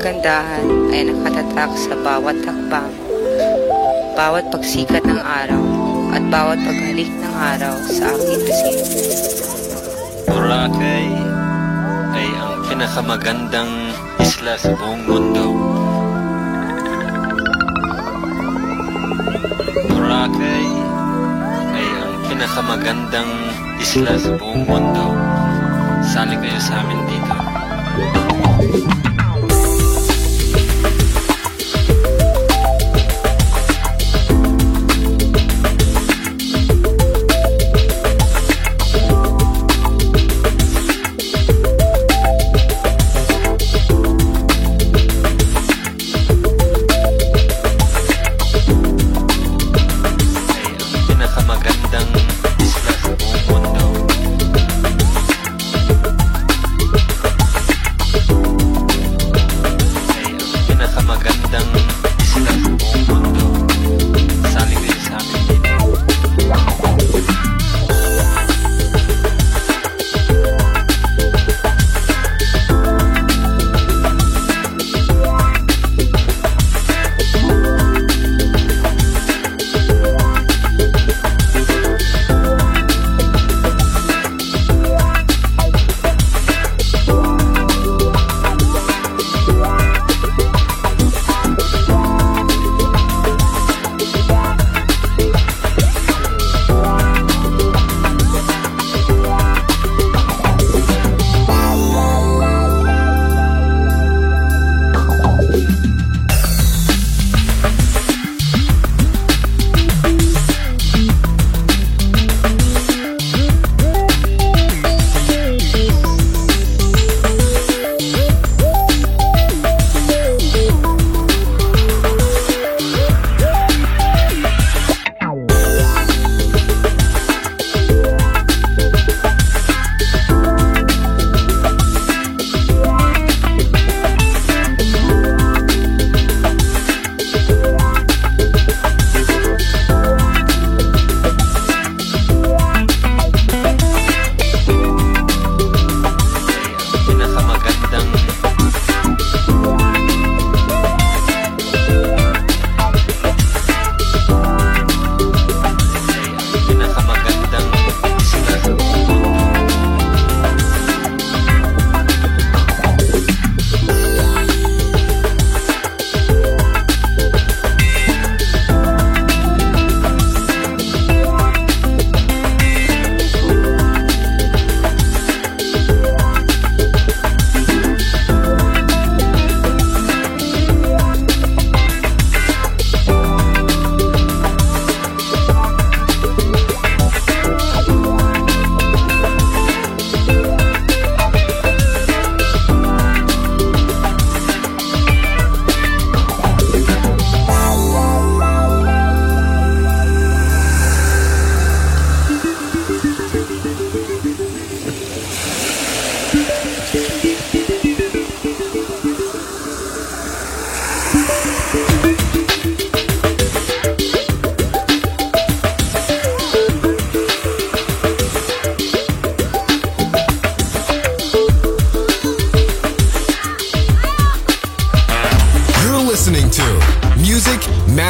Kagandahan ay nakatatak sa bawat takbang, bawat pagsikat ng araw, at bawat paghalik ng araw sa aking pisngi. Boracay ay ang pinakamagandang isla sa buong mundo. Boracay ay ang pinakamagandang isla sa buong mundo. Sali kayo sa amin dito. ay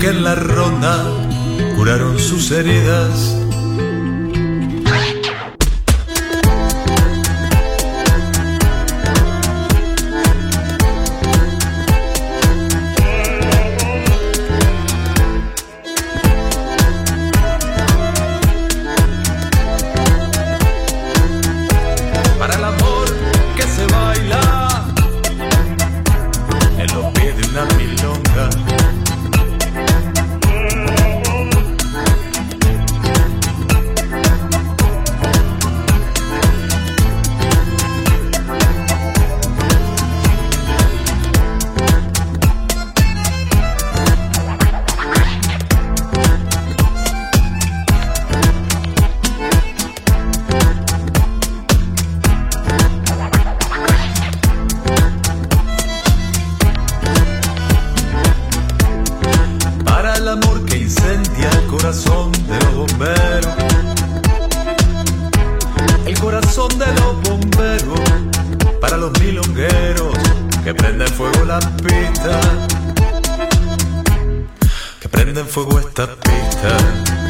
que en la ronda curaron sus heridas. corazón de los bomberos. El corazón de los bomberos para los milongueros que prenden fuego la pista. Que prenden fuego esta pista.